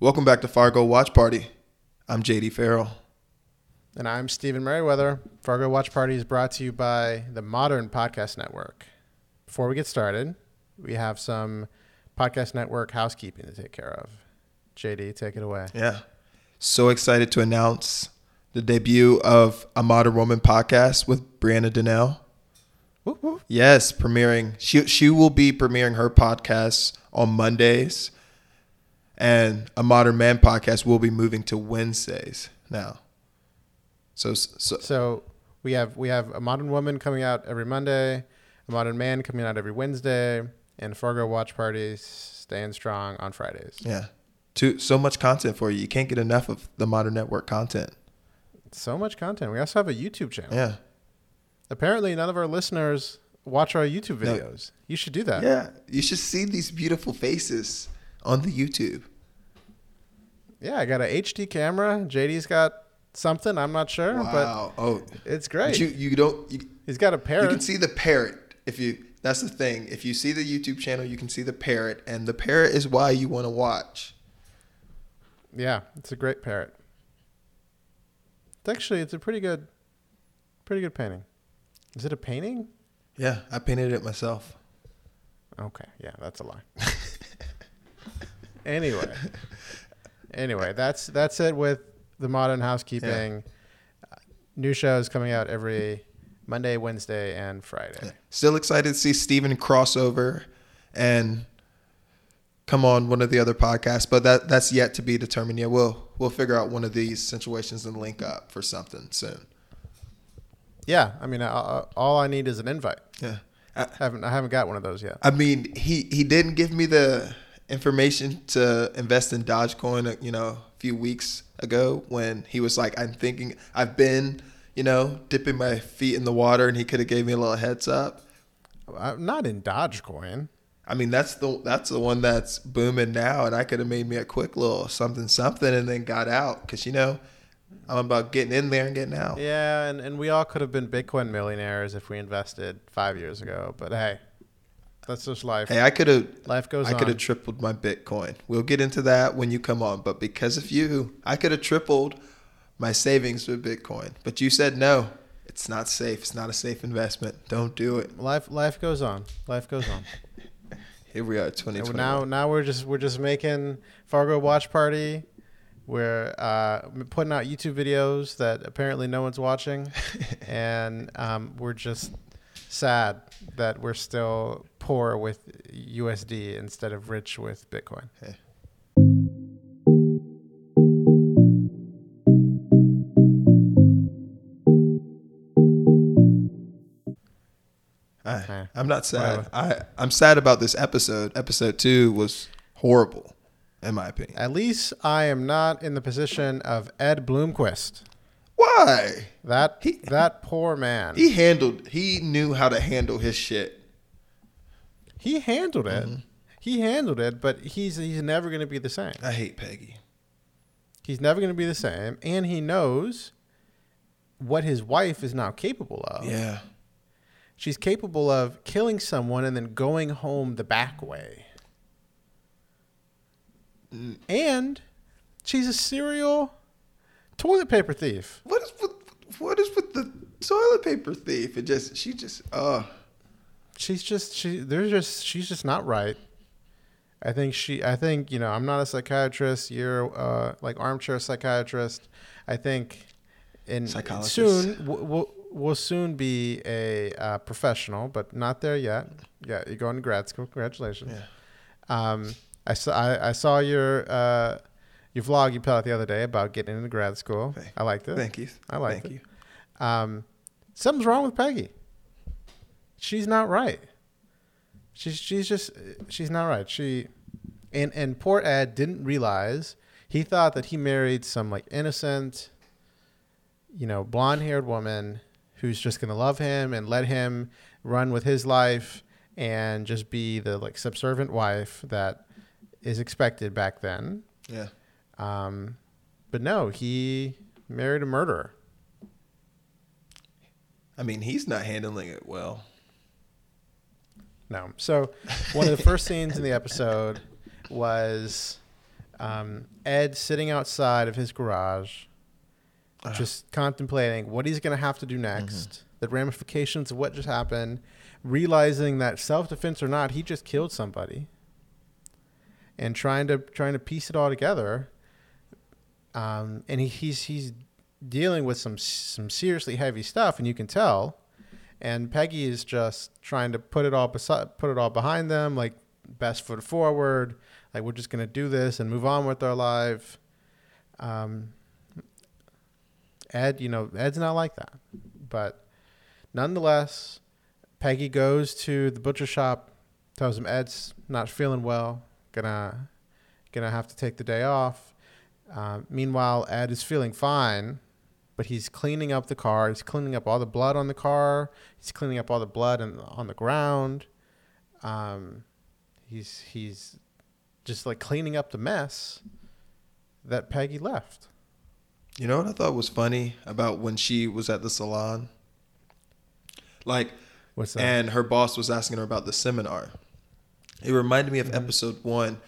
Welcome back to Fargo Watch Party. I'm JD Farrell. And I'm Stephen Merriweather. Fargo Watch Party is brought to you by the Modern Podcast Network. Before we get started, we have some Podcast Network housekeeping to take care of. JD, take it away. Yeah. So excited to announce the debut of a Modern Woman podcast with Brianna Donnell. Whoop. Yes, premiering. She she will be premiering her podcast on Mondays, and a Modern Man podcast will be moving to Wednesdays now. So so So we have we have a Modern Woman coming out every Monday, a Modern Man coming out every Wednesday, and Fargo Watch Parties staying strong on Fridays. yeah, too so much content for you. You can't get enough of the Modern Network content. So much content. We also have a YouTube channel. Yeah, Apparently, none of our listeners watch our YouTube No. videos. You should do that. yeah. You should see these beautiful faces on the YouTube. Yeah, I got a HD camera. JD's got something. I'm not sure, Wow. oh, but it's but great. you you don't you, He's got a parrot. you can see the parrot if you. That's the thing. If you see the YouTube channel, you can see the parrot, and the parrot is why you want to watch. yeah, it's a great parrot. It's actually it's a pretty good, pretty good painting. Is it a painting? Yeah, I painted it myself. Okay, yeah, that's a lie. anyway, anyway, that's that's it with the modern housekeeping. Uh, New shows coming out every Monday, Wednesday, and Friday. Still excited to see Steven crossover and come on one of the other podcasts, but that that's yet to be determined. Yeah, we'll we'll figure out one of these situations and link up for something soon. Yeah, I mean, I, I, all I need is an invite. Yeah. I, haven't I haven't got one of those yet. I mean, he he didn't give me the information to invest in Dogecoin, uh, you know, a few weeks ago when he was like, "I'm thinking I've been, you know, dipping my feet in the water," and he could have gave me a little heads up. I'm not in Dogecoin. I mean, that's the that's the one that's booming now, and I could have made me a quick little something something, and then got out because you know I'm about getting in there and getting out. Yeah, and, and we all could have been Bitcoin millionaires if we invested five years ago. But hey, that's just life. Hey, I could have life goes on. I could have tripled my Bitcoin. We'll get into that when you come on, but because of you, I could have tripled my savings with Bitcoin. But you said no. It's not safe. It's not a safe investment. Don't do it. life life goes on. Life goes on. Here we are, And 2020. now now we're just we're just making Fargo watch party. We're uh, putting out YouTube videos that apparently no one's watching, and um, we're just sad that we're still poor with USD instead of rich with Bitcoin. I, Eh, I'm not sad. I, I'm sad about this episode. Episode two was horrible, in my opinion. At least I am not in the position of Ed Blumquist. Why? That He- that poor man. He handled. He knew how to handle his shit. He handled it. Mm-hmm. He handled it, but he's he's never going to be the same. I hate Peggy. He's never going to be the same, and he knows what his wife is now capable of. Yeah. She's capable of killing someone and then going home the back way. Mm. And she's a serial toilet paper thief. What is with what is with the toilet paper thief? It just she just uh she's just she there's just she's just not right i think she i think you know i'm not a psychiatrist you're uh like armchair psychiatrist i think in soon we'll, we'll, we'll soon be a uh, professional but not there yet yeah you're going to grad school congratulations yeah. um i saw i, I saw your uh your vlog you put out the other day about getting into grad school Thank- i liked it Thank you. I liked Thank it. you. um, something's wrong with Peggy. She's not right. She's she's just she's not right. She and and poor Ed didn't realize he thought that he married some like innocent, you know, blonde haired woman who's just gonna love him and let him run with his life and just be the like subservient wife that is expected back then. Yeah. Um, but no, he married a murderer. I mean, he's not handling it well. No. So one of the first scenes in the episode was Um, Ed sitting outside of his garage, Uh. just contemplating what he's going to have to do next, the ramifications of what just happened, realizing that self defense or not, he just killed somebody, and trying to trying to piece it all together. Um, and he, he's he's dealing with some some seriously heavy stuff, and you can tell. And Peggy is just trying to put it all beside, put it all behind them, like best foot forward. Like we're just gonna do this and move on with our life. Um, Ed, you know, Ed's not like that, but nonetheless, Peggy goes to the butcher shop, tells him Ed's not feeling well, gonna gonna have to take the day off. Uh, meanwhile, Ed is feeling fine, but he's cleaning up the car. He's cleaning up all the blood on the car. He's cleaning up all the blood in, on the ground. Um, he's he's just like cleaning up the mess that Peggy left. You know what I thought was funny about when she was at the salon? Like, What's that? and her boss was asking her about the seminar. It reminded me of Mhm. episode one.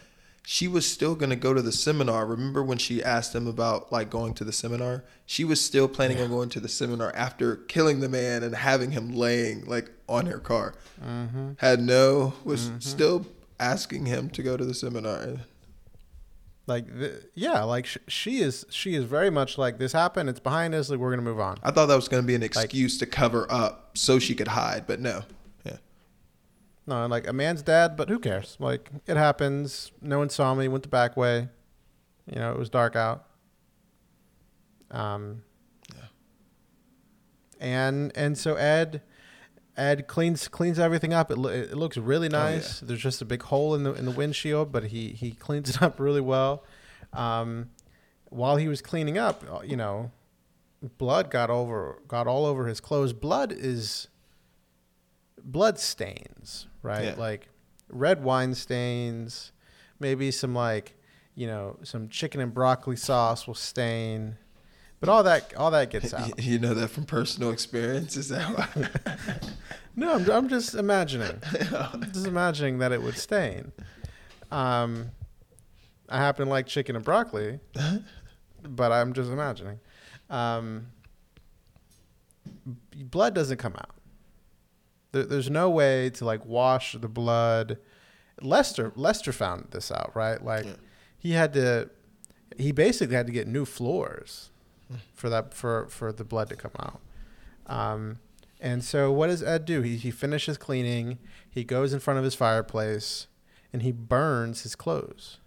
She was still going to go to the seminar. Remember when she asked him about like going to the seminar? She was still planning on going to the seminar after killing the man and having him laying like on her car. mm-hmm. Had no, was Mhm. still asking him to go to the seminar. Like, th- yeah, like sh- she is. She is very much like this happened. It's behind us. Like we're gonna move on. I thought that was going to be an excuse to cover up so she could hide, but no. No, like a man's dead, but who cares? Like it happens. No one saw me. Went the back way. You know, it was dark out. Um. Yeah. And and so Ed, Ed cleans cleans everything up. It, lo- it looks really Oh, yeah. nice. There's just a big hole in the in the windshield, but he he cleans it up really well. Um, while he was cleaning up, uh, you know, blood got over got all over his clothes. Blood is blood stains, right? Yeah. Like red wine stains, maybe some like, you know, some chicken and broccoli sauce will stain. But all that all that gets out. You know that from personal experience? Is that why? No, I'm, I'm just imagining. just imagining that it would stain. Um, I happen to like chicken and broccoli, but I'm just imagining. Um, blood doesn't come out. There, there's no way to like wash the blood. Lester Lester found this out, right? Like Yeah. he had to. He basically had to get new floors for that for for the blood to come out. Um, and so what does Ed do? He he finishes cleaning. He goes in front of his fireplace, and he burns his clothes,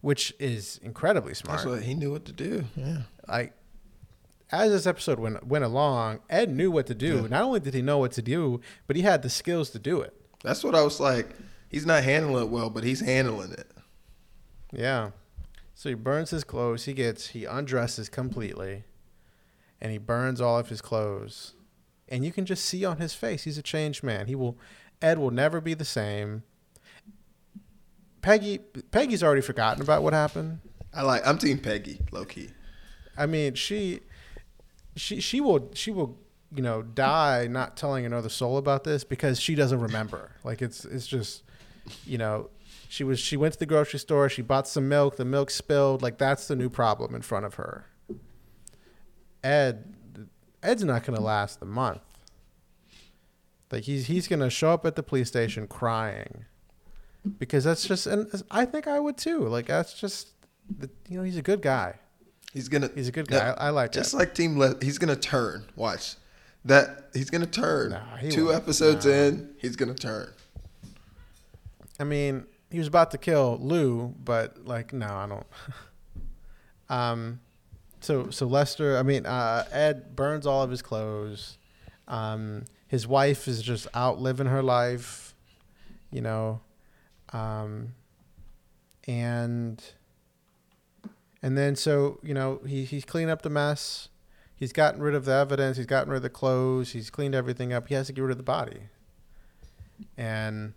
which is incredibly smart. That's what he knew what to do. Yeah. like as this episode went went along, Ed knew what to do. Yeah. Not only did he know what to do, but he had the skills to do it. That's what I was like. He's not handling it well, but he's handling it. Yeah. So he burns his clothes. He gets he undresses completely, and he burns all of his clothes, and you can just see on his face he's a changed man. He will, Ed will never be the same. Peggy Peggy's already forgotten about what happened. I like. I'm team Peggy, low key. I mean, she, she, she will, she will, you know, die not telling another soul about this because she doesn't remember. Like it's, it's just, you know, she was, she went to the grocery store, she bought some milk, the milk spilled. Like that's the new problem in front of her. Ed, Ed's not gonna last a month. Like he's, he's gonna show up at the police station crying, because that's just, and I think I would too. Like that's just, the, you know, he's a good guy. He's gonna. He's a good No, guy. I, I like Just that. like Team Le- he's gonna turn. Watch that. He's gonna turn. Nah, he Two won't. episodes Nah. in, he's gonna turn. I mean, he was about to kill Lou, but like, no, I don't. um, so so Lester, I mean, uh, Ed burns all of his clothes. Um, his wife is just out living her life, you know, um, and and then so you know he he's cleaned up the mess. He's gotten rid of the evidence. He's gotten rid of the clothes. He's cleaned everything up. He has to get rid of the body. And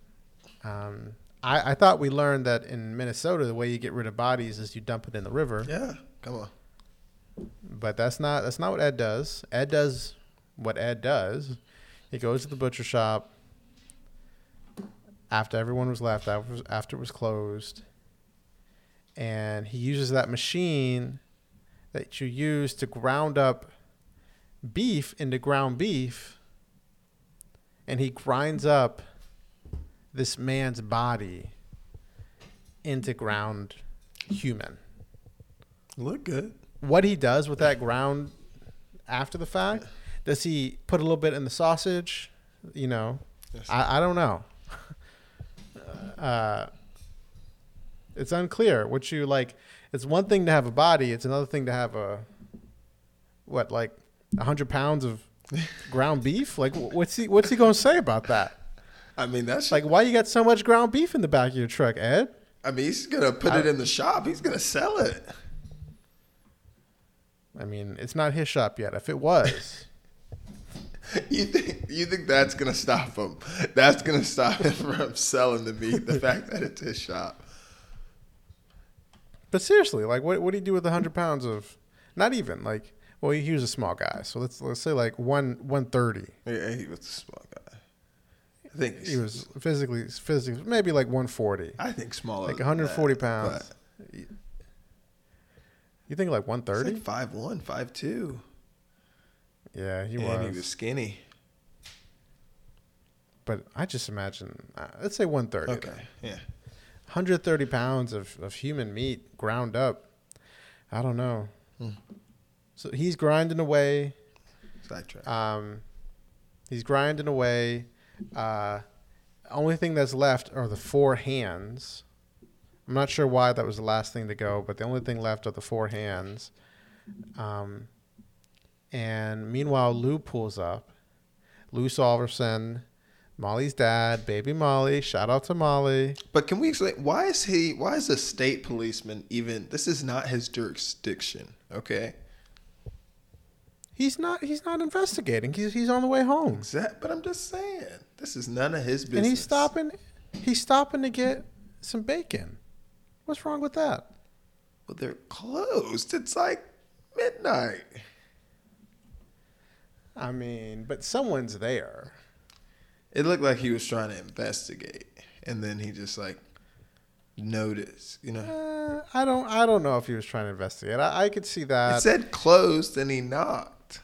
um, I, I thought we learned that in Minnesota, the way you get rid of bodies is you dump it in the river. Yeah. Come on. But that's not that's not what Ed does. Ed does what Ed does. He goes to the butcher shop after everyone was left, after, after it was closed, and he uses that machine that you use to ground up beef into ground beef, and he grinds up this man's body into ground human. Look good. What he does with that ground after the fact, does he put a little bit in the sausage? You know. I, I don't know. uh, it's unclear what you like. It's one thing to have a body. It's another thing to have a what like a hundred pounds of ground beef. Like what's he what's he gonna say about that? I mean, that's Like why you got so much ground beef in the back of your truck, Ed? I mean, he's gonna put it in the shop. He's gonna sell it. I mean, it's not his shop yet. If it was, You think you think that's gonna stop him? That's gonna stop him from selling the meat. The fact that it's his shop. But seriously, like what what do you do with a hundred pounds of? Not even like. Well, he was a small guy, so let's let's say like one one thirty. Yeah, he was a small guy. I think He was physically physically maybe like one forty. I think smaller. Like than 140 that, pounds. You think like one thirty? like five one, five two. Yeah, he and was. he was skinny. But I just imagine, uh, let's say one thirty. Okay, yeah. 130 pounds of, of human meat ground up. I don't know. Hmm. So he's grinding away. Sidetrack. Um, he's grinding away. Uh, only thing that's left are the four hands. I'm not sure why that was the last thing to go, but the only thing left are the four hands. Um, and meanwhile, Lou pulls up. Lou Solverson, Molly's dad, baby Molly. Shout out to Molly. But can we explain why is he? Why is a state policeman even? This is not his jurisdiction. Okay. He's not. He's not investigating. He's he's on the way home, Exact. But I'm just saying, this is none of his business. and he's stopping. He's stopping to get some bacon. What's wrong with that? Well, they're closed. It's like midnight. I mean, but someone's there. It looked like he was trying to investigate, and then he just like noticed. You know, Uh, I don't. I don't know if he was trying to investigate. I, I could see that. it said closed, and he knocked.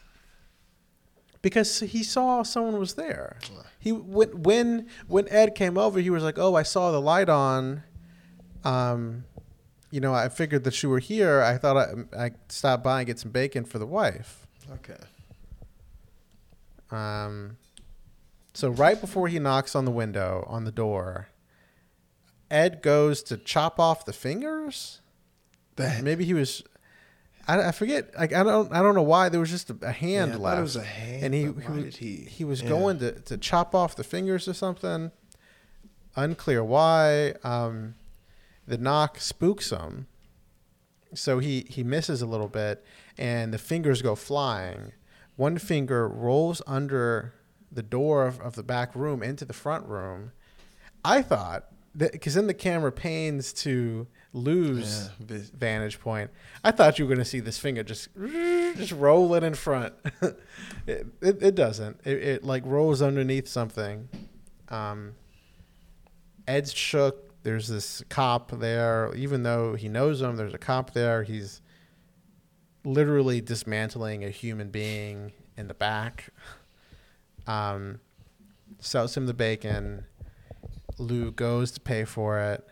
because he saw someone was there. He when when when Ed came over, he was like, "Oh, I saw the light on." Um, you know, I figured that you were here. I thought I I stop by and get some bacon for the wife. Okay. Um, so right before he knocks on the window on the door, Ed goes to chop off the fingers. That Maybe he was. I, I forget. Like I don't. I don't know why there was just a, a hand Yeah, left. it was a hand, and he he, he- he was yeah. going to to chop off the fingers or something. Unclear why. Um, the knock spooks him, so he he misses a little bit, and the fingers go flying. One finger rolls under the door of, of the back room into the front room. I thought that because then the camera pains to lose Yeah, vantage point. I thought you were going to see this finger just just roll it in front. it, it, it doesn't. It, it like rolls underneath something. Um, Ed's shook. There's this cop there. Even though he knows him, there's a cop there. He's literally dismantling a human being in the back. Um, sells him the bacon. Lou goes to pay for it.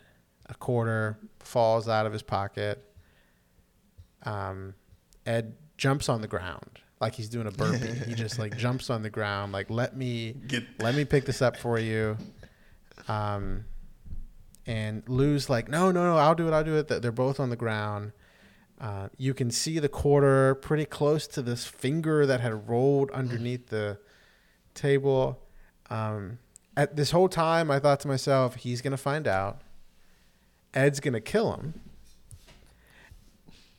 A quarter falls out of his pocket. Um, Ed jumps on the ground like he's doing a burpee. he just like jumps on the ground, like let me Get let me pick this up for you. Um, and Lou's like, no, no, no, I'll do it, I'll do it. They're both on the ground. Uh, you can see the quarter pretty close to this finger that had rolled underneath the table. Um, at this whole time, I thought to myself, he's gonna find out. Ed's gonna kill him,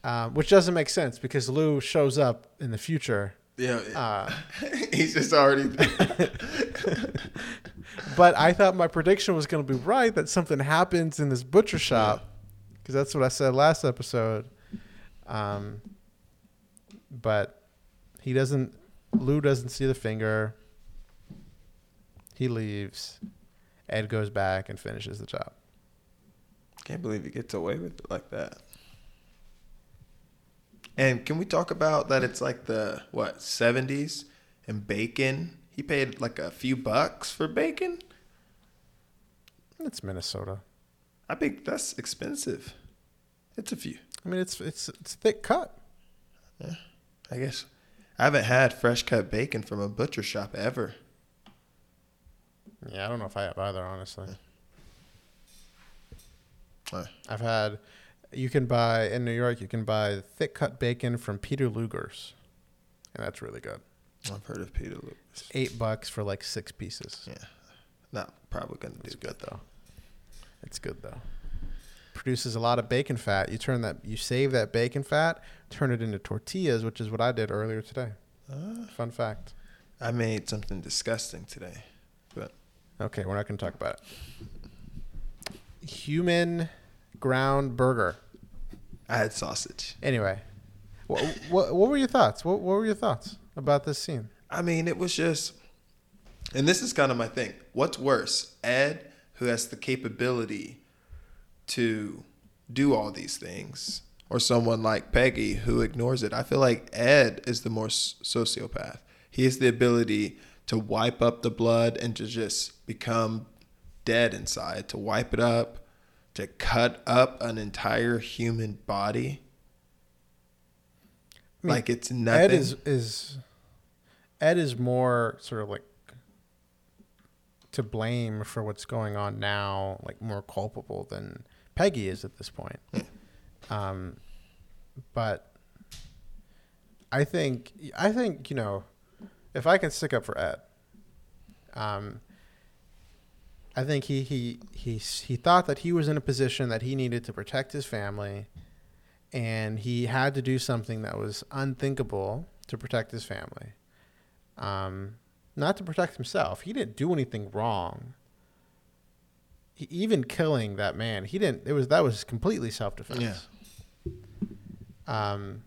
um, which doesn't make sense because Lou shows up in the future. yeah. Uh, he's just already. but I thought my prediction was going to be right that something happens in this butcher shop because that's what I said last episode. Um, but he doesn't. Lou doesn't see the finger. He leaves. Ed goes back and finishes the job. Can't believe he gets away with it like that. And can we talk about that? It's like the what seventies and bacon. He paid like a few bucks for bacon. It's Minnesota. I think that's expensive. It's a few. I mean, it's it's it's thick cut. Yeah, I guess. I haven't had fresh cut bacon from a butcher shop ever. Yeah, I don't know if I have either, honestly. Uh, I've had. You can buy in New York. You can buy thick cut bacon from Peter Luger's, and that's really good. I've heard of Peter Luger's. It's eight bucks for like six pieces. Yeah, not probably gonna do It's that. good though. It's good though. Produces a lot of bacon fat. You turn that. You save that bacon fat, turn it into tortillas, which is what I did earlier today. Uh, Fun fact. I made something disgusting today. Okay, we're not going to talk about it. Human ground burger. I had sausage. Anyway, what, what, what were your thoughts? What, what were your thoughts about this scene? I mean, it was just, and this is kind of my thing. What's worse, Ed, who has the capability to do all these things, or someone like Peggy who ignores it? I feel like Ed is the more sociopath. He has the ability to wipe up the blood and to just become dead inside, to wipe it up, to cut up an entire human body. I mean, like it's nothing. Ed is is Ed is more sort of like to blame for what's going on now, like more culpable than Peggy is at this point. Um, but I think I think you know if I can stick up for Ed, um, I think he he he he thought that he was in a position that he needed to protect his family, and he had to do something that was unthinkable to protect his family. Um, not to protect himself. He didn't do anything wrong. He, even killing that man, he didn't. It was that was completely self defense. Yeah. Um,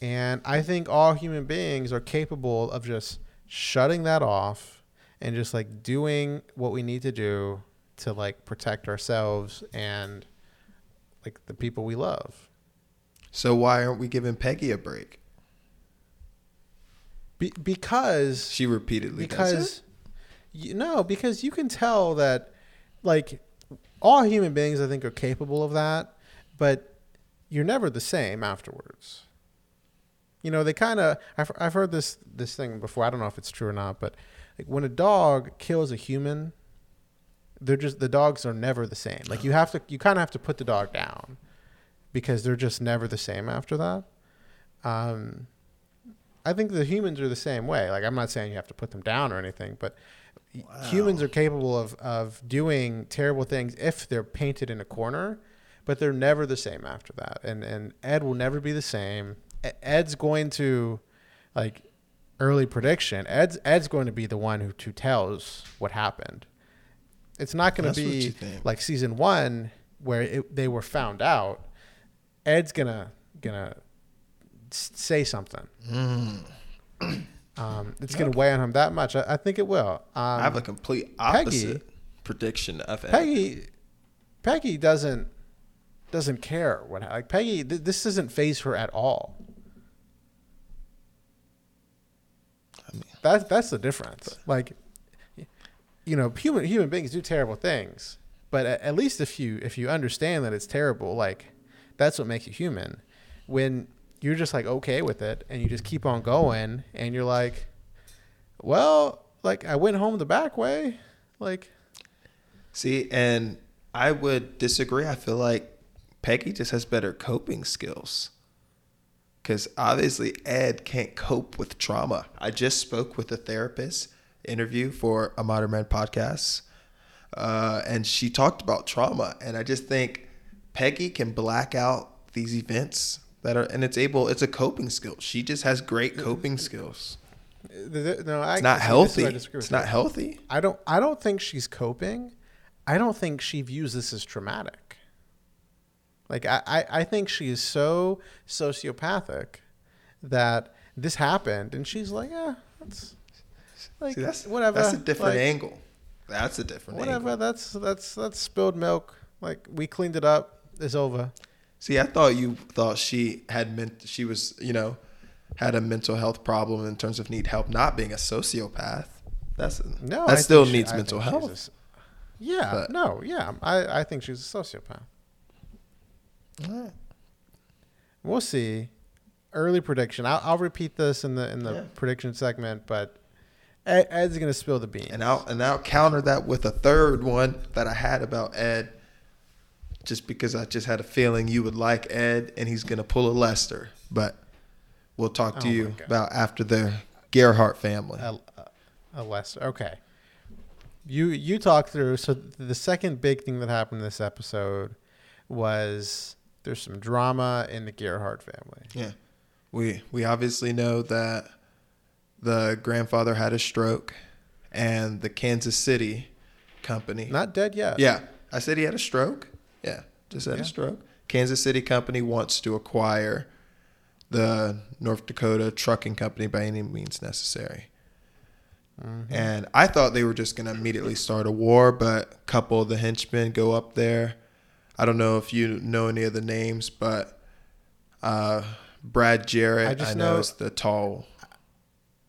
and I think all human beings are capable of just shutting that off and just like doing what we need to do to like protect ourselves and like the people we love. So why aren't we giving Peggy a break? Be- because She repeatedly does because you know because you can tell that like all human beings I think are capable of that, but you're never the same afterwards. You know, they kind of I've I've heard this this thing before. I don't know if it's true or not, but like when a dog kills a human, they're just the dogs are never the same. Like you have to you kind of have to put the dog down because they're just never the same after that. Um, I think the humans are the same way. Like I'm not saying you have to put them down or anything, but humans are capable of of doing terrible things if they're painted in a corner, but they're never the same after that. And and Ed will never be the same. Ed's going to like early prediction. Ed's Ed's going to be the one who, who tells what happened. It's not going to be like season one where it, they were found out. Ed's gonna gonna say something. Um, it's gonna weigh on him that much. I, I think it will. Um, I have a complete Peggy- opposite prediction of Ed. Peggy, Peggy doesn't doesn't care what like Peggy. Th- this doesn't faze her at all. I mean, That's that's the difference. Like, you know, human human beings do terrible things, but at, at least if you if you understand that it's terrible, like that's what makes you human. When you're just like okay with it and you just keep on going, and you're like, well, like I went home the back way, like see, and I would disagree. I feel like Peggy just has better coping skills. Because obviously, Ed can't cope with trauma. I just spoke with a therapist interview for a Modern Man podcast, uh, and she talked about trauma. And I just think Peggy can black out these events that are, and it's able. It's a coping skill. She just has great coping skills. no, I, It's not see, this is healthy. where I disagree It's not you. healthy. I don't I don't think she's coping. I don't think she views this as traumatic. Like I, I, I think she is so sociopathic that this happened and she's like, yeah, that's like See, that's whatever. That's a different Like, angle. That's a different Whatever. angle. That's that's that's spilled milk. Like we cleaned it up. It's over. See, I thought you thought she had meant she was, you know, had a mental health problem in terms of need help, not being a sociopath. That's No, that I still think she- needs mental health. a yeah. But- no. Yeah. I I think she's a sociopath. Alright. We'll see. Early prediction. I'll, I'll repeat this in the in the Yeah. prediction segment, but Ed, Ed's gonna spill the beans. And I'll and I'll counter that with a third one that I had about Ed, just because I just had a feeling you would like Ed and he's gonna pull a Lester. But we'll talk to Oh you about after the Gerhardt family. a, a, a less okay. You you talk through. So the second big thing that happened in this episode was there's some drama in the Gerhardt family. Yeah. We we obviously know that the grandfather had a stroke and the Kansas City company. Not dead yet. yeah. I said he had a stroke. Yeah. Just had Yeah. a stroke. Kansas City company wants to acquire the North Dakota trucking company by any means necessary. Mm-hmm. And I thought they were just going to immediately start a war, but a couple of the henchmen go up there. I don't know if you know any of the names, but uh, Brad Garrett, I I, just know, know- is the tall,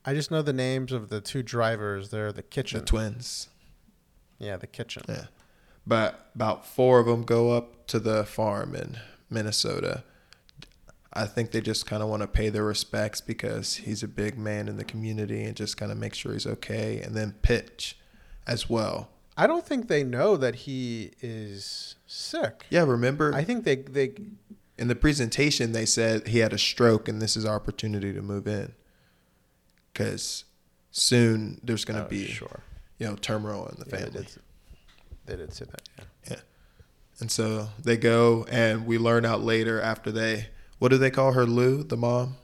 I just know the names of the two drivers. They're the the kitchen. twins. yeah, the kitchen. Yeah. But about four of them go up to the farm in Minnesota. I think they just kind of want to pay their respects because he's a big man in the community and just kind of make sure he's okay and then pitch as well. I don't think they know that he is sick. Yeah, remember I think they they in the presentation they said he had a stroke and this is our opportunity to move in because soon there's going to oh, be sure. you know turmoil in the Yeah, they, family did, they did say that. Yeah. and so they go and we learn out later after they what do they call her lou the mom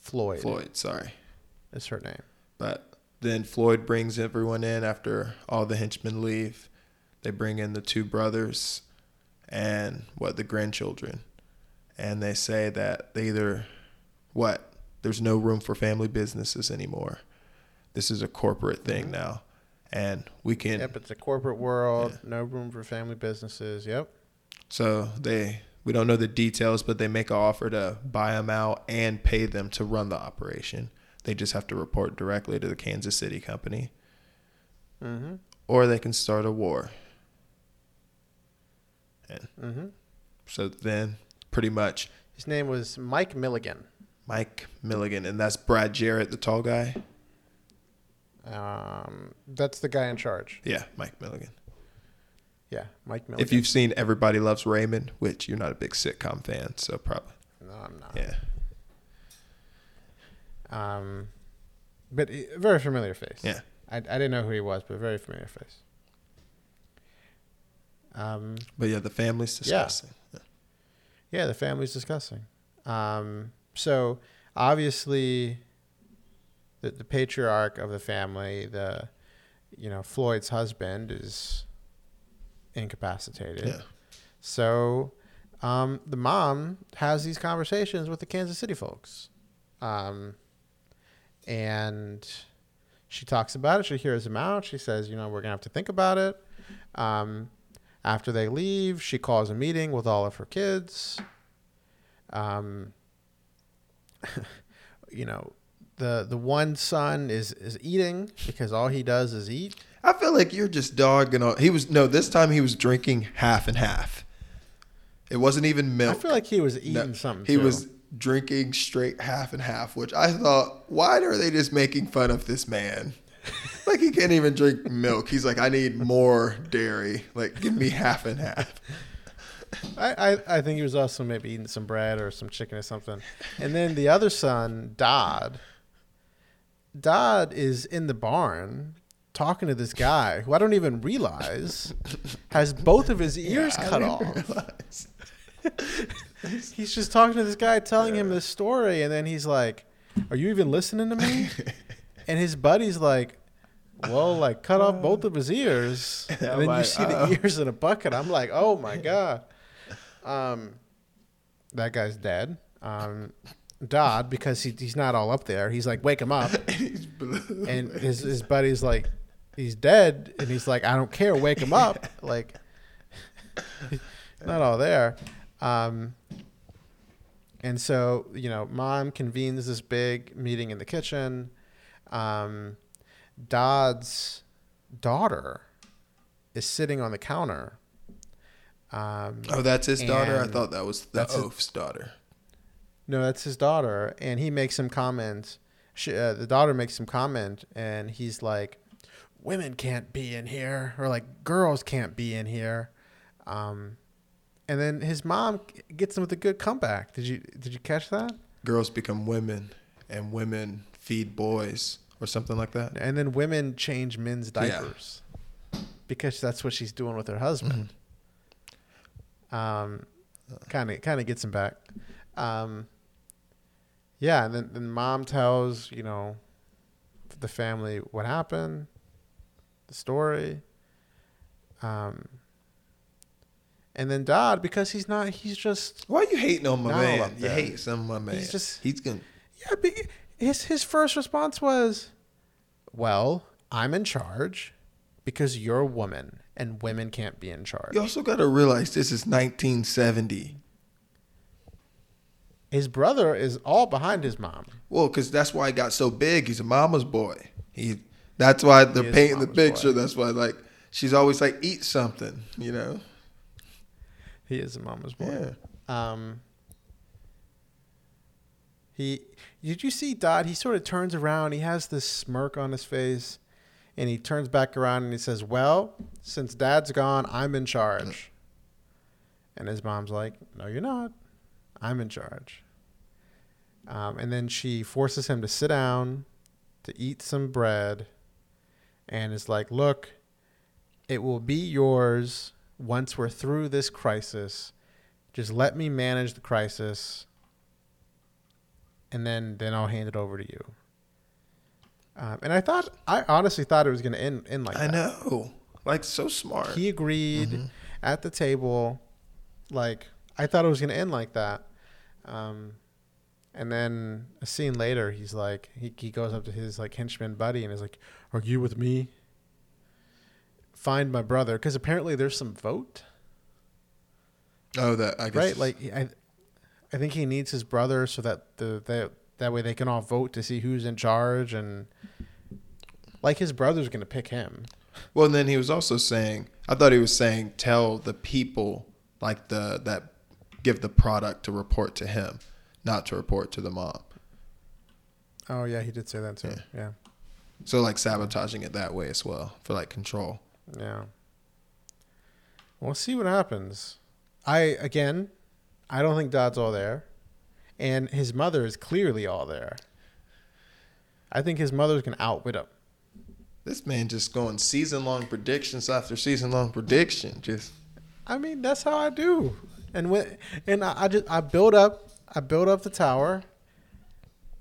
Floyd, floyd sorry is her name. but then floyd brings everyone in after all the henchmen leave they bring in the two brothers and what the grandchildren and they say that they either what there's no room for family businesses anymore this is a corporate thing now and we can Yep, it's a corporate world. No room for family businesses. Yep. so they we don't know the details but they make an offer to buy them out and pay them to run the operation they just have to report directly to the kansas city company Mm-hmm. or they can start a war and Mm-hmm. so then pretty much His name was Mike Milligan. Mike Milligan, and that's Brad Garrett, the tall guy. Um, that's the guy in charge. Yeah, Mike Milligan. Yeah, Mike Milligan. If you've seen Everybody Loves Raymond, which you're not a big sitcom fan, so probably no, I'm not. yeah. Um, but he- very familiar face. Yeah. I, I didn't know who he was, but very familiar face. Um, But yeah, the family's Yeah. discussing. Yeah. yeah, the family's discussing. Um, so obviously, the the patriarch of the family, the you know Floyd's husband, is incapacitated. Yeah. So um, the mom has these conversations with the Kansas City folks. Um, and she talks about it. She hears him out. She says, you know, we're going to have to think about it. Um, after they leave, she calls a meeting with all of her kids. Um, you know, the the one son is is eating because all he does is eat. I feel like you're just dogging on. He was no. This time he was drinking half and half. It wasn't even milk. I feel like he was eating No, something. He too. was drinking straight half and half, which I thought, why are they just making fun of this man? Like he can't even drink milk. He's like, I need more dairy. Like, give me half and half. I, I, I think he was also maybe eating some bread or some chicken or something. And then the other son, Dodd, Dodd is in the barn talking to this guy who I don't even realize has both of his ears Yeah, cut off. He's just talking to this guy, telling him this story, and then he's like, "Are you even listening to me?" and his buddy's like, "Well, like cut off both of his ears." And then you see the ears in a bucket. I'm like, "Oh my god." Um, that guy's dead. Um, Dodd, because he, he's not all up there. He's like, "Wake him up," and his his buddy's like, he's dead, and he's like, I don't care, wake him up. like, not all there. Um, and so, you know, mom convenes this big meeting in the kitchen. Um, Dodd's daughter is sitting on the counter. Um, Oh, that's his daughter. I thought that was the his- oaf's daughter. No, that's his daughter, and he makes some comment. She, uh, the daughter makes some comment, and he's like, "Women can't be in here," or like, "Girls can't be in here." Um, and then his mom gets him with a good comeback. Did you did you catch that? Girls become women, and women feed boys, or something like that. And then women change men's Yeah. diapers because that's what she's doing with her husband. Um, kind of kind of gets him back. Um, yeah, and then then mom tells you know the family what happened, the story. Um, and then Dodd because he's not he's just Why you hating on my man? You hate some of my man. He's just- he's gonna. Yeah, but his his first response was, "Well, I'm in charge because you're a woman and women can't be in charge." You also got to realize this is 1970. His brother is all behind his mom. Well, because that's why he got so big. He's a mama's boy. He. That's why they're painting the picture. boy. That's why like she's always like eat something. You know. He is a mama's boy. Yeah. Um. He did you see Dodd? He sort of turns around. He has this smirk on his face, and he turns back around and he says, "Well, since Dad's gone, I'm in charge." And his mom's like, "No, you're not. I'm in charge." Um, and then she forces him to sit down, to eat some bread, and is like, "Look, it will be yours once we're through this crisis. Just let me manage the crisis, and then then I'll hand it over to you." Um, and I thought, I honestly thought it was going to end end like I that. know. Like so smart. He agreed at the table. Like I thought it was going to end like that. Um, and then a scene later, he's like, he, he goes up to his like henchman buddy and is like, "Are you with me? Find my brother." Because apparently there's some vote, oh, that I guess. right? Like I, I think he needs his brother so that the that that way they can all vote to see who's in charge and. Like his brother's gonna pick him. Well, and then he was also saying, I thought he was saying, tell the people like the that give the product to report to him, not to report to the mob. Oh yeah, he did say that too. yeah. So like sabotaging it that way as well for like control. Yeah. We'll see what happens. I again, I don't think Dodd's all there, and his mother is clearly all there. I think his mother's gonna outwit him. This man just going season long predictions after season long prediction. Just I mean, that's how I do. And when and I, I just I build up, I build up the tower,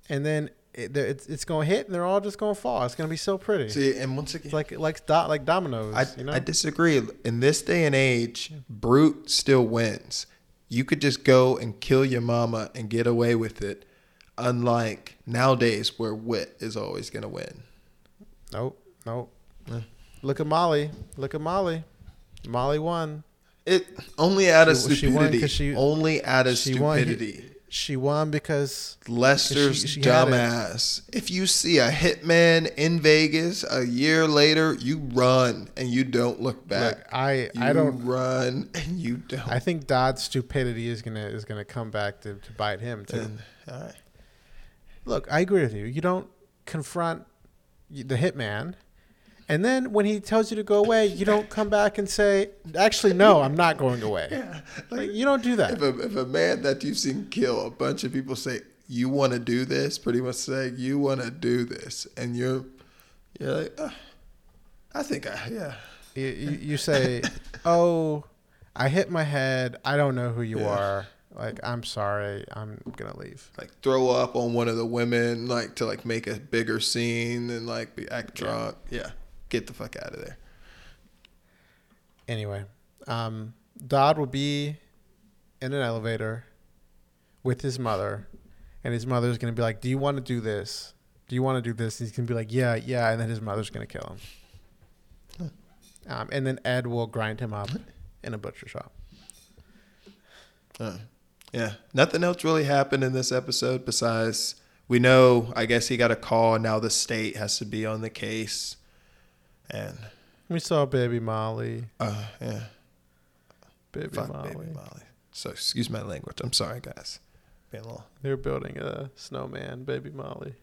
and then it, it's it's gonna hit, and they're all just gonna fall. It's gonna be so pretty. see, and once again, It's like like dot like dominoes. I, you know. I disagree. In this day and age, brute still wins. You could just go and kill your mama and get away with it, unlike nowadays where wit is always gonna win. nope, nope. Yeah. Look at Molly. Look at Molly. Molly won. It only out of She- she won stupidity. she- only out of she won- stupidity. She won because Lester's she- she dumbass. If you see a hitman in Vegas a year later, you run and you don't look back. Look, I you I don't run and you don't. I think Dodd's stupidity is gonna is gonna come back to, to bite him too. And- right. Look, I agree with you. You don't confront the hitman, and then when he tells you to go away, you don't come back and say, "Actually, no, I'm not going away." Yeah, Like, you don't do that. If a, if a man that you've seen kill a bunch of people say you want to do this, pretty much saying you want to do this, and you're you're like, "Uh, I think I yeah. You, you, you say, "Oh, I hit my head. I don't know who you Yeah. are. Like, I'm sorry. I'm gonna leave." like throw up on one of the women like to like make a bigger scene and like be act drunk. Yeah. Get the fuck out of there. Anyway, um, Dodd will be in an elevator with his mother, and his mother's gonna be like, "Do you want to do this? Do you want to do this?" And he's gonna be like, "Yeah, yeah," and then his mother's gonna kill him. um, and then Ed will grind him up in a butcher shop. Uh, yeah, nothing else really happened in this episode besides we know. I guess he got a call. Now the state has to be on the case, and We saw baby Molly, uh, yeah, baby Molly. baby Molly. So excuse my language. I'm sorry, guys. Being a little. They're building a snowman, baby Molly.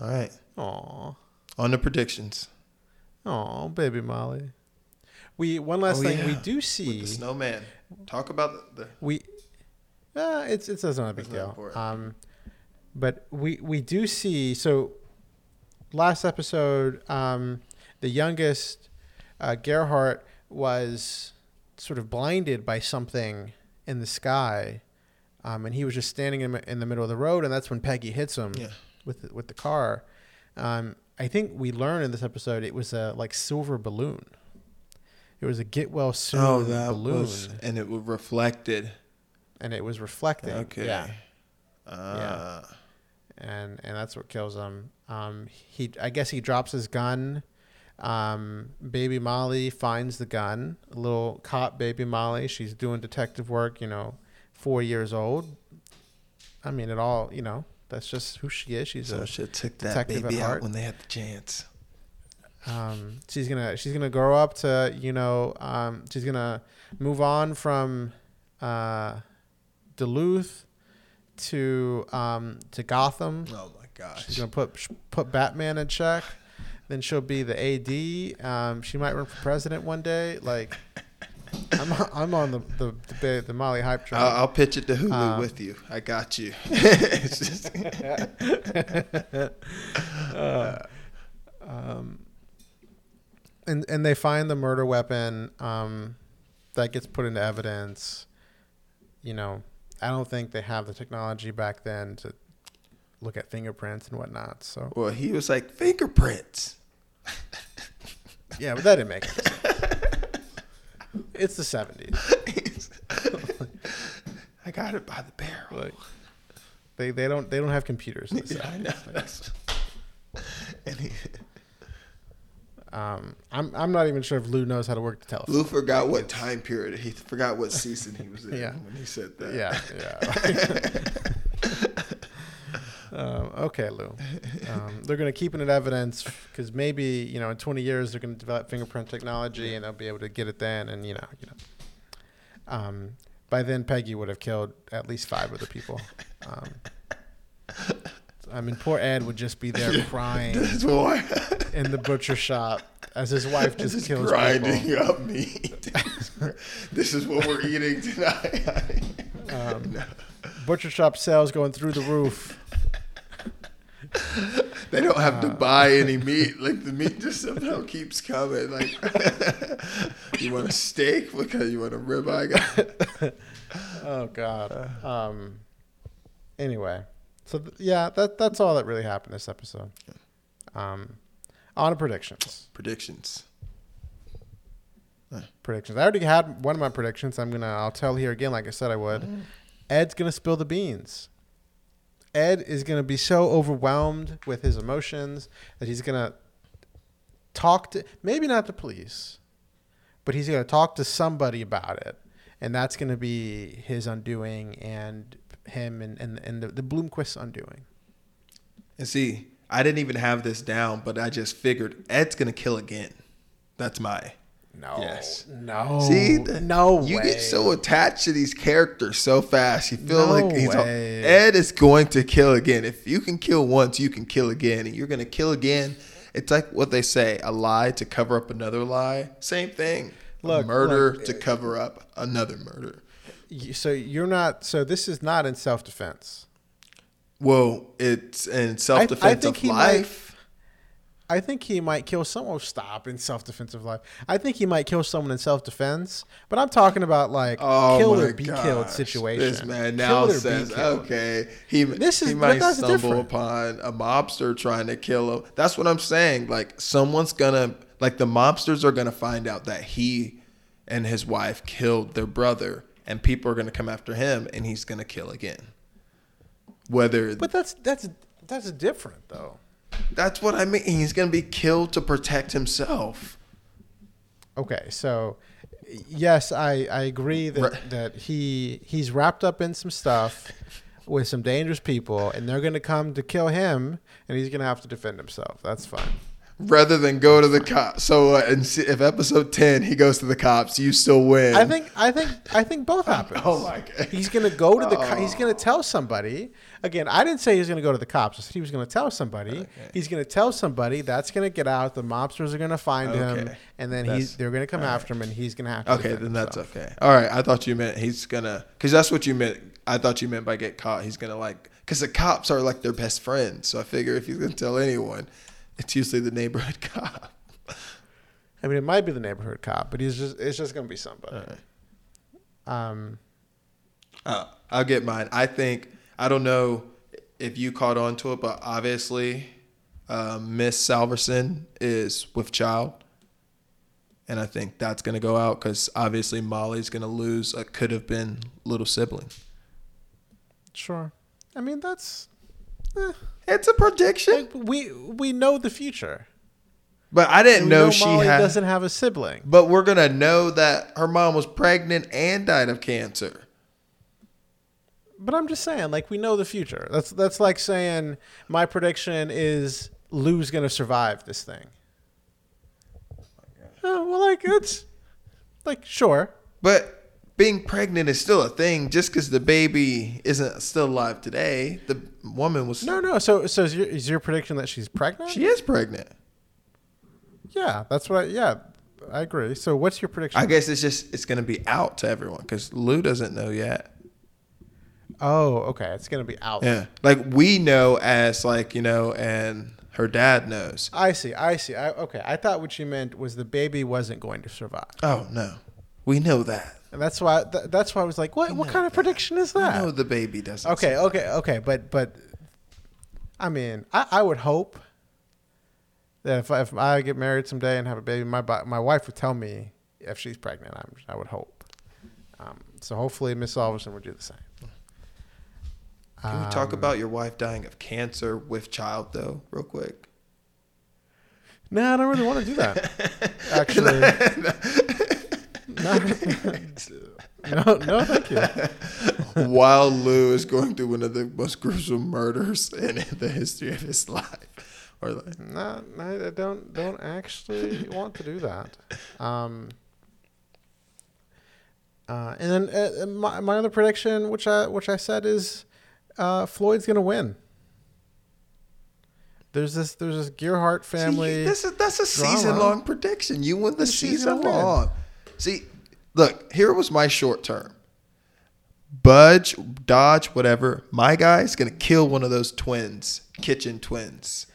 All right, Aw, on the predictions. aw, baby Molly. We one last Oh, thing we yeah. do With see. the snowman. Talk about the. the we uh, it's it's it's not a big deal. important. Um, but we we do see so last episode, um, the youngest uh, Gerhardt was sort of blinded by something in the sky, um, and he was just standing in, in the middle of the road, and that's when Peggy hits him Yeah. with the, with the car. Um, I think we learned in this episode it was a like silver balloon. It was a get well soon Oh, that balloon, was, and it was reflected. and it was reflecting. Okay. Yeah. Ah. and and that's what kills him. Um, he I guess he drops his gun. Um, baby Molly finds the gun. A little cop, baby Molly. She's doing detective work. You know, four years old. I mean, it all. You know, that's just who she is. She's So a. should took that detective baby out heart. when they had the chance. Um, she's gonna she's gonna grow up to you know. Um, she's gonna move on from uh, Duluth to um, to Gotham. Oh my gosh. She's gonna put put Batman in check. Then she'll be the AD. Um, she might run for president one day. Like, I'm I'm on the the the, the Molly hype train. I'll, I'll pitch it to Hulu Um, with you. I got you. Just- um, and and they find the murder weapon. Um, that gets put into evidence. You know, I don't think they have the technology back then to look at fingerprints and whatnot. So well, he was like fingerprints. Yeah, but that didn't make sense. It's the seventies. I got it by the barrel. Like they, they don't they don't have computers in the Yeah, I know. That's- and he, Um, I'm I'm not even sure if Lou knows how to work the telephone. Lou forgot what time period. He forgot what season he was in Yeah. when he said that. Yeah, yeah. um, okay, Lou. Um, they're going to keep it in evidence because maybe you know in 20 years they're going to develop fingerprint technology and they'll be able to get it then, and you know, you know. Um, by then, Peggy would have killed at least five of the people. Um, I mean, poor Ed would just be there crying in the butcher shop as his wife just, Just kills grinding people. up meat. this is what we're eating tonight. Um, No. Butcher shop sales going through the roof. Have to Uh, buy any meat. Like the meat just somehow keeps coming. Like you want a steak because you want a ribeye. Oh God. Um. Anyway, so th- yeah, that that's all that really happened this episode. Um, on to predictions. Predictions. Predictions. I already had one of my predictions. I'm gonna. I'll tell here again, like I said I would. Ed's gonna spill the beans. Ed is gonna be so overwhelmed with his emotions that he's gonna talk to maybe not the police, but he's gonna talk to somebody about it, and that's gonna be his undoing and him and and, and the, the Blumquist's undoing. And see, I didn't even have this down, but I just figured Ed's gonna kill again. That's my. No. Yes. No. See, the- no. you way. get so attached to these characters so fast. You feel No like he's all. Ed is going to kill again. If you can kill once, you can kill again, and you're going to kill again. It's like what they say: a lie to cover up another lie. Same thing. Look, a murder look, to cover up another murder. So you're not. So this is not in self defense. Well, it's in self defense I think of he might- life. I think he might kill someone. Oh, stop in self defensive life. I think he might kill someone in self defense. But I'm talking about like Oh killed my or be killed situation. This man now says, okay, he This is- he might stumble different. upon a mobster trying to kill him. That's what I'm saying. Like someone's gonna, like the mobsters are gonna find out that he and his wife killed their brother, and people are gonna come after him, and he's gonna kill again. Whether But that's that's that's different though. That's what I mean, he's gonna be killed to protect himself. okay, so yes, I, I agree that, Right. that he he's wrapped up in some stuff with some dangerous people, and they're going to come to kill him, and he's going to have to defend himself. That's fine. Rather than go to the cops. So uh, and see, if episode ten he goes to the cops, you still win. I think I think I think both happen. Oh my god. He's going to go to the. Co- he's going to tell somebody. Again, I didn't say he was going to go to the cops. I said he was going to tell somebody. He's going to tell somebody. That's going to get out. The mobsters are going to find him, and then That's- he's they're going to come after him, and he's going to have to. Okay, then that's himself. okay. All right, I thought you meant he's gonna, because that's what you meant. I thought you meant by get caught. He's gonna like, because the cops are like their best friends. So I figure if he's gonna tell anyone, it's usually the neighborhood cop. I mean, it might be the neighborhood cop, but he's just it's just going to be somebody. Right. Um, Uh, I'll get mine. I think I don't know if you caught on to it, but obviously, uh, Miss Solverson is with child, and I think that's gonna go out because obviously Molly's gonna lose a could have been little sibling. sure. I mean, that's eh, It's a prediction, like, we we know the future. but I didn't know, know she doesn't have a sibling. But we're gonna know that her mom was pregnant and died of cancer. But I'm just saying, like we know the future. That's that's like saying my prediction is Lou's gonna survive this thing. Oh, well, like it's like sure. But being pregnant is still a thing. Just because the baby isn't still alive today, the woman was. No, no. So so is your, is your prediction that she's pregnant? She is pregnant. yeah, that's what. I, yeah, I agree. So what's your prediction? I guess it's just it's gonna be out to everyone because Lou doesn't know yet. oh, okay. It's gonna be out. Yeah, like we know as like you know, and her dad knows. I see. I see. I, okay. I thought what you meant was the baby wasn't going to survive, Oh no, we know that. and that's why. Th- that's why I was like, what? What kind of prediction is that? know the baby doesn't. Okay, okay, okay, but but I mean, I, I would hope that if I, if I get married someday and have a baby, my my wife would tell me if she's pregnant. I'm, I would hope. Um, so hopefully, Miss Solverson would do the same. Can we talk Um, about your wife dying of cancer with child though, real quick? No, I don't really want to do that. Actually, no, no, thank you. While Lou is going through one of the most gruesome murders in the history of his life, or like, No, no, I don't don't actually want to do that. Um, uh, and then uh, my my other prediction, which I which I said is uh, Floyd's gonna win. There's this there's this Gerhardt family. See, this is that's a season long prediction. You win the She's season win. long. See, look, here was my short term. Budge, Dodge, whatever. My guy's gonna kill one of those twins, kitchen twins.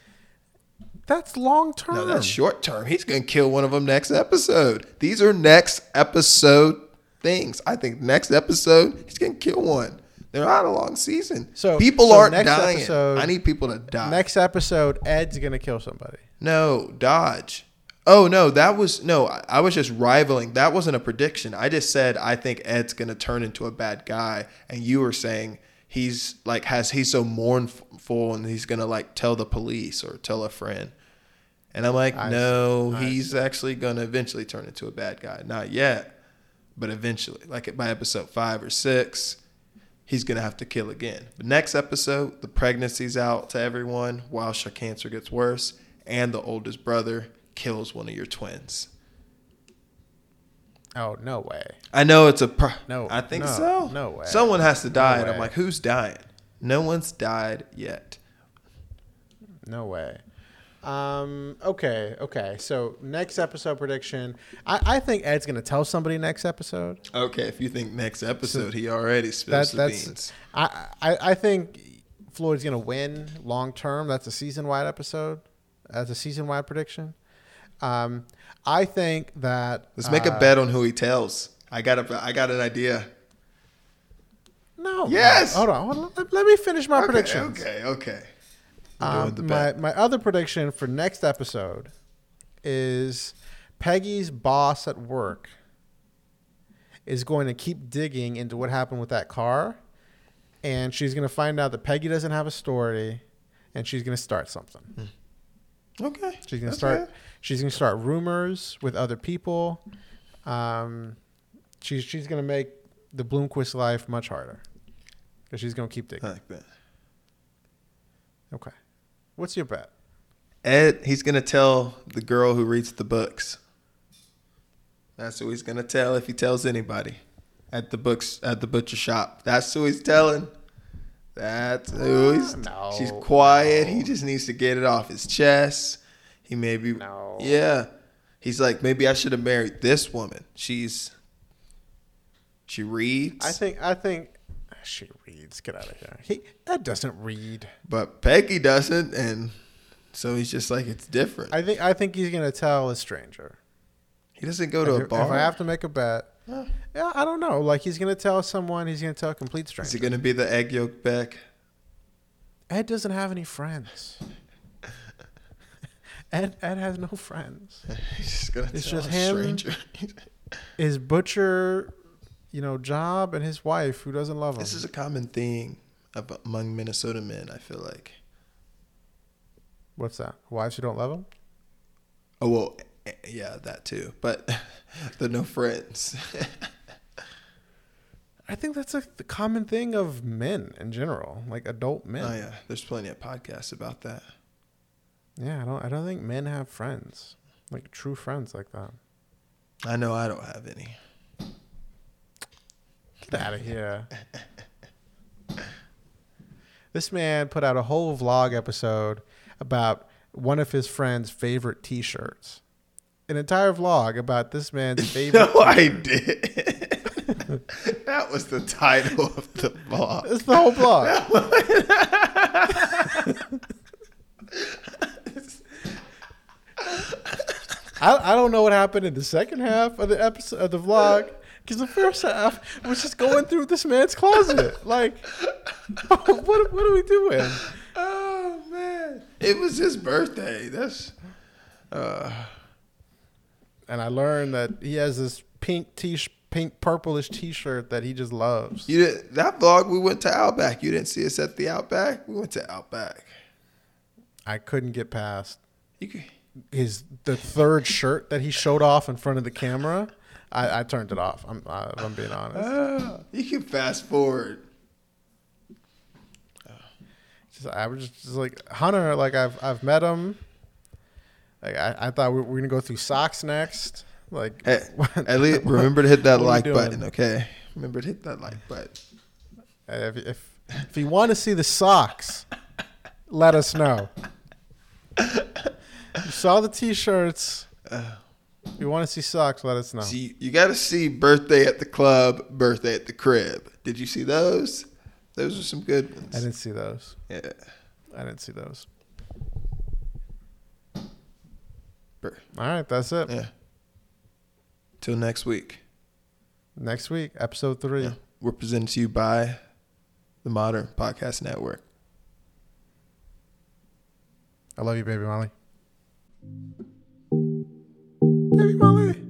that's long term. No, that's short term. He's gonna kill one of them next episode. These are next episode things. I think next episode he's gonna kill one. They're not a long season. So- people so aren't next dying. episode- I need people to die. Next episode, Ed's gonna kill somebody. No, Dodge. Oh no, that was no. I was just rivaling. That wasn't a prediction. I just said I think Ed's gonna turn into a bad guy, and you were saying he's like has he's so mournful and he's gonna like tell the police or tell a friend. And I'm like, I no, see. He's actually gonna eventually turn into a bad guy. Not yet, but eventually, like by episode five or six, he's gonna have to kill again. But next episode, the pregnancy's out to everyone while her cancer gets worse, and the oldest brother kills one of your twins. Oh no way. I know it's a. Pro- No, I think no, so. no way. Someone has to die, and I'm like, who's dying? No one's died yet. No way. Um, okay, okay. So next episode prediction. I, I think Ed's gonna tell somebody next episode. Okay, if you think next episode he already That, spills the beans. I, I I think Floyd's gonna win long term. That's a season wide episode. That's a season wide prediction. Um, I think that Let's make a uh, bet on who he tells. I got a. I got an idea. No. Yes! Hold on. Hold on. Let, let me finish my okay, predictions. Okay, okay. Um, my my other prediction for next episode is Peggy's boss at work is going to keep digging into what happened with that car, and she's going to find out that Peggy doesn't have a story, and she's going to start something. Okay. She's gonna That's start. right. She's gonna start rumors with other people. Um, she's she's gonna make the Blumquist life much harder because she's gonna keep digging. I like that. Okay, what's your bet? Ed, he's gonna tell the girl who reads the books. That's who he's gonna tell if he tells anybody at the books at the butcher shop. That's who he's telling. That's who he's. No, she's quiet. no. He just needs to get it off his chest. He maybe. No. Yeah. He's like, maybe I should have married this woman. She's. She reads. I think I think she reads. Get out of here. He that doesn't read. But Peggy doesn't, and so he's just like, it's different. I think I think he's gonna tell a stranger. he doesn't go to if, a if bar. I have to make a bet, Yeah, I don't know. Like he's gonna tell someone. He's gonna tell a complete stranger. Is it going to be the egg yolk back? Ed doesn't have any friends. Ed Ed has no friends. He's just going to It's tell just a him. stranger. His butcher, you know, job and his wife who doesn't love him. this is a common thing among Minnesota men, I feel like. What's that? Wives who don't love him? Oh, well, Eh, yeah, that too. But the no friends. I think that's a the common thing of men in general, like adult men. oh, yeah. There's plenty of podcasts about that. Yeah, I don't. I don't think men have friends, like true friends like that. I know I don't have any. Get out of here. this man put out a whole vlog episode about one of his friend's favorite T-shirts. An entire vlog about this man's favorite. No, I did. that was the title of the vlog. It's the whole vlog. I, I don't know what happened in the second half of the episode of the vlog because the first half was just going through this man's closet. Like, what what are we doing? Oh, man. It was his birthday. That's. Uh, And I learned that he has this pink t pink purplish T-shirt that he just loves. you did that vlog. We went to Outback. You didn't see us at the Outback. We went to Outback. I couldn't get past You could, his the third shirt that he showed off in front of the camera. I, I turned it off. I'm I, if I'm being honest. Ah, you can fast forward. Just, I was just, just like Hunter. Like I've I've met him. Like I, I thought we were going to go through socks next. Like Hey, at least remember to hit that what are we like button, okay? Remember to hit that like button. Uh, if if, if you want to see the socks, let us know. You saw the t-shirts. If you want to see socks, let us know. See, you got to see birthday at the club, birthday at the crib. Did you see those? Those are some good ones. I didn't see those. Yeah. I didn't see those. All right, that's it. Yeah. Till next week. Next week, episode three. Yeah. We're presented to you by the Modern Podcast Network. I love you, baby Molly. Baby Molly.